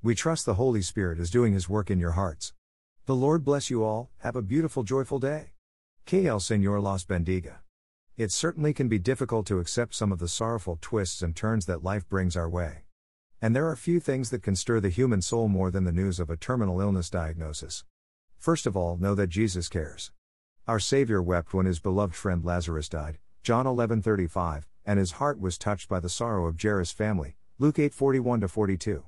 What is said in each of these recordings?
We trust the Holy Spirit is doing His work in your hearts. The Lord bless you all, have a beautiful, joyful day. El Señor los bendiga. It certainly can be difficult to accept some of the sorrowful twists and turns that life brings our way. And there are few things that can stir the human soul more than the news of a terminal illness diagnosis. First of all, know that Jesus cares. Our Savior wept when his beloved friend Lazarus died, John 11:35, and his heart was touched by the sorrow of Jairus' family, Luke 8:41 42.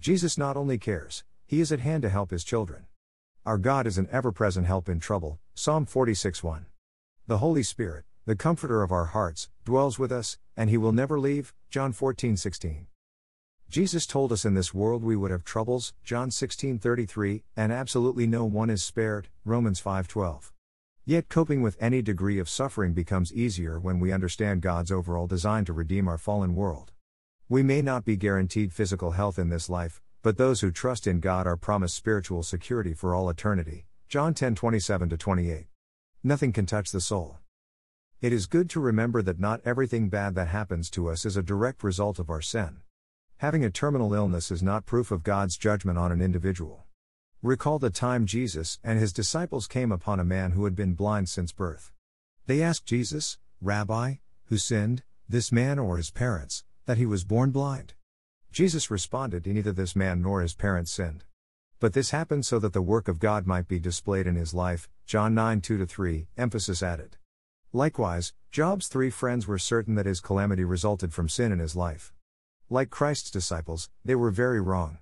Jesus not only cares, he is at hand to help his children. Our God is an ever present help in trouble, Psalm 46 1. The Holy Spirit, the comforter of our hearts, dwells with us, and he will never leave, John 14 16. Jesus told us in this world we would have troubles, John 16:33, and absolutely no one is spared, Romans 5:12. Yet coping with any degree of suffering becomes easier when we understand God's overall design to redeem our fallen world. We may not be guaranteed physical health in this life, but those who trust in God are promised spiritual security for all eternity. John 10:27 28. Nothing can touch the soul. It is good to remember that not everything bad that happens to us is a direct result of our sin. Having a terminal illness is not proof of God's judgment on an individual. Recall the time Jesus and his disciples came upon a man who had been blind since birth. They asked Jesus, Rabbi, who sinned, this man or his parents, that he was born blind. Jesus responded, Neither this man nor his parents sinned. But this happened so that the work of God might be displayed in his life. John 9 2 3, emphasis added. Likewise, Job's three friends were certain that his calamity resulted from sin in his life. Like Christ's disciples, they were very wrong.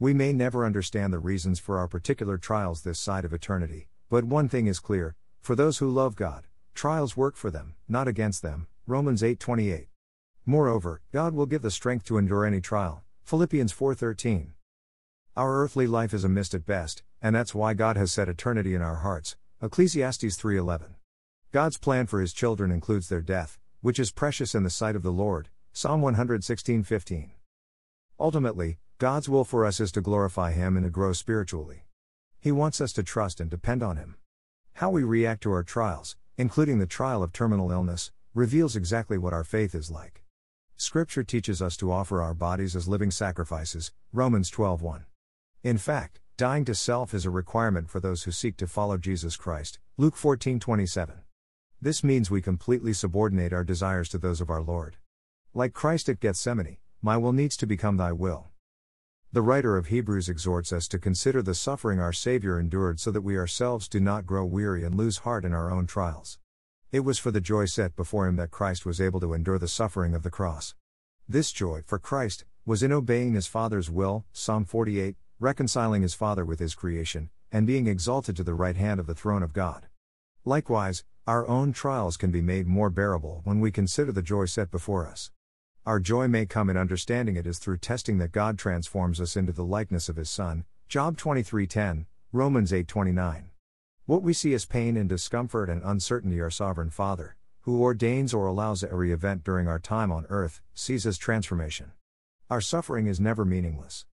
We may never understand the reasons for our particular trials this side of eternity, but one thing is clear for those who love God, trials work for them, not against them. Romans 8:28. Moreover, God will give the strength to endure any trial. Philippians 4:13. Our earthly life is a mist at best, and that's why God has set eternity in our hearts. Ecclesiastes 3:11. God's plan for his children includes their death, which is precious in the sight of the Lord. Psalm 116:15. Ultimately, God's will for us is to glorify him and to grow spiritually. He wants us to trust and depend on him. How we react to our trials, including the trial of terminal illness, reveals exactly what our faith is like. Scripture teaches us to offer our bodies as living sacrifices, Romans 12:1. In fact, dying to self is a requirement for those who seek to follow Jesus Christ, Luke 14:27. This means we completely subordinate our desires to those of our Lord. Like Christ at Gethsemane, my will needs to become thy will. The writer of Hebrews exhorts us to consider the suffering our Savior endured so that we ourselves do not grow weary and lose heart in our own trials. It was for the joy set before him that Christ was able to endure the suffering of the cross. This joy, for Christ, was in obeying his Father's will, Psalm 48, reconciling his Father with his creation, and being exalted to the right hand of the throne of God. Likewise, our own trials can be made more bearable when we consider the joy set before us. Our joy may come in understanding it is through testing that God transforms us into the likeness of his Son, Job 23:10, Romans 8:29. What we see as pain and discomfort and uncertainty our sovereign Father, who ordains or allows every event during our time on earth, sees as transformation. Our suffering is never meaningless.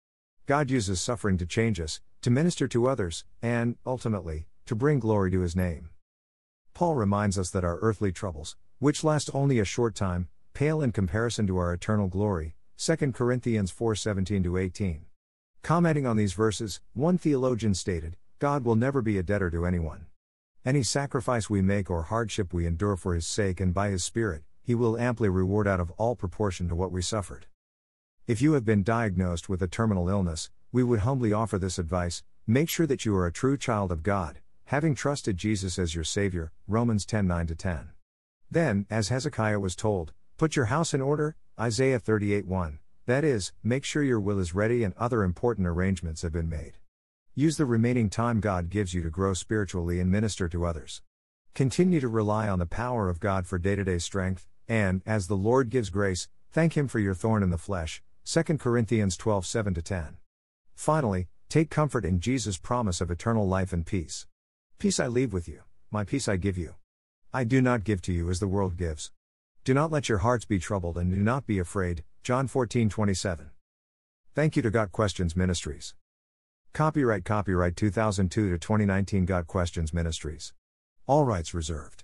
God uses suffering to change us, to minister to others, and, ultimately, to bring glory to his name. Paul reminds us that our earthly troubles, which last only a short time, pale in comparison to our eternal glory. 2 Corinthians 4:17 18. Commenting on these verses, one theologian stated, God will never be a debtor to anyone. Any sacrifice we make or hardship we endure for His sake and by His Spirit, He will amply reward out of all proportion to what we suffered. If you have been diagnosed with a terminal illness, we would humbly offer this advice make sure that you are a true child of God, having trusted Jesus as your Savior, Romans 10 9 10. Then, as Hezekiah was told, put your house in order, Isaiah 38 1, that is, make sure your will is ready and other important arrangements have been made. Use the remaining time God gives you to grow spiritually and minister to others. Continue to rely on the power of God for day to day strength, and, as the Lord gives grace, thank Him for your thorn in the flesh. 2 Corinthians 12 7 10. Finally, take comfort in Jesus' promise of eternal life and peace. Peace I leave with you, my peace I give you. I do not give to you as the world gives. Do not let your hearts be troubled and do not be afraid. John 14 27. Thank you to Got Questions Ministries. Copyright Copyright 2002 to 2019 Got Questions Ministries. All rights reserved.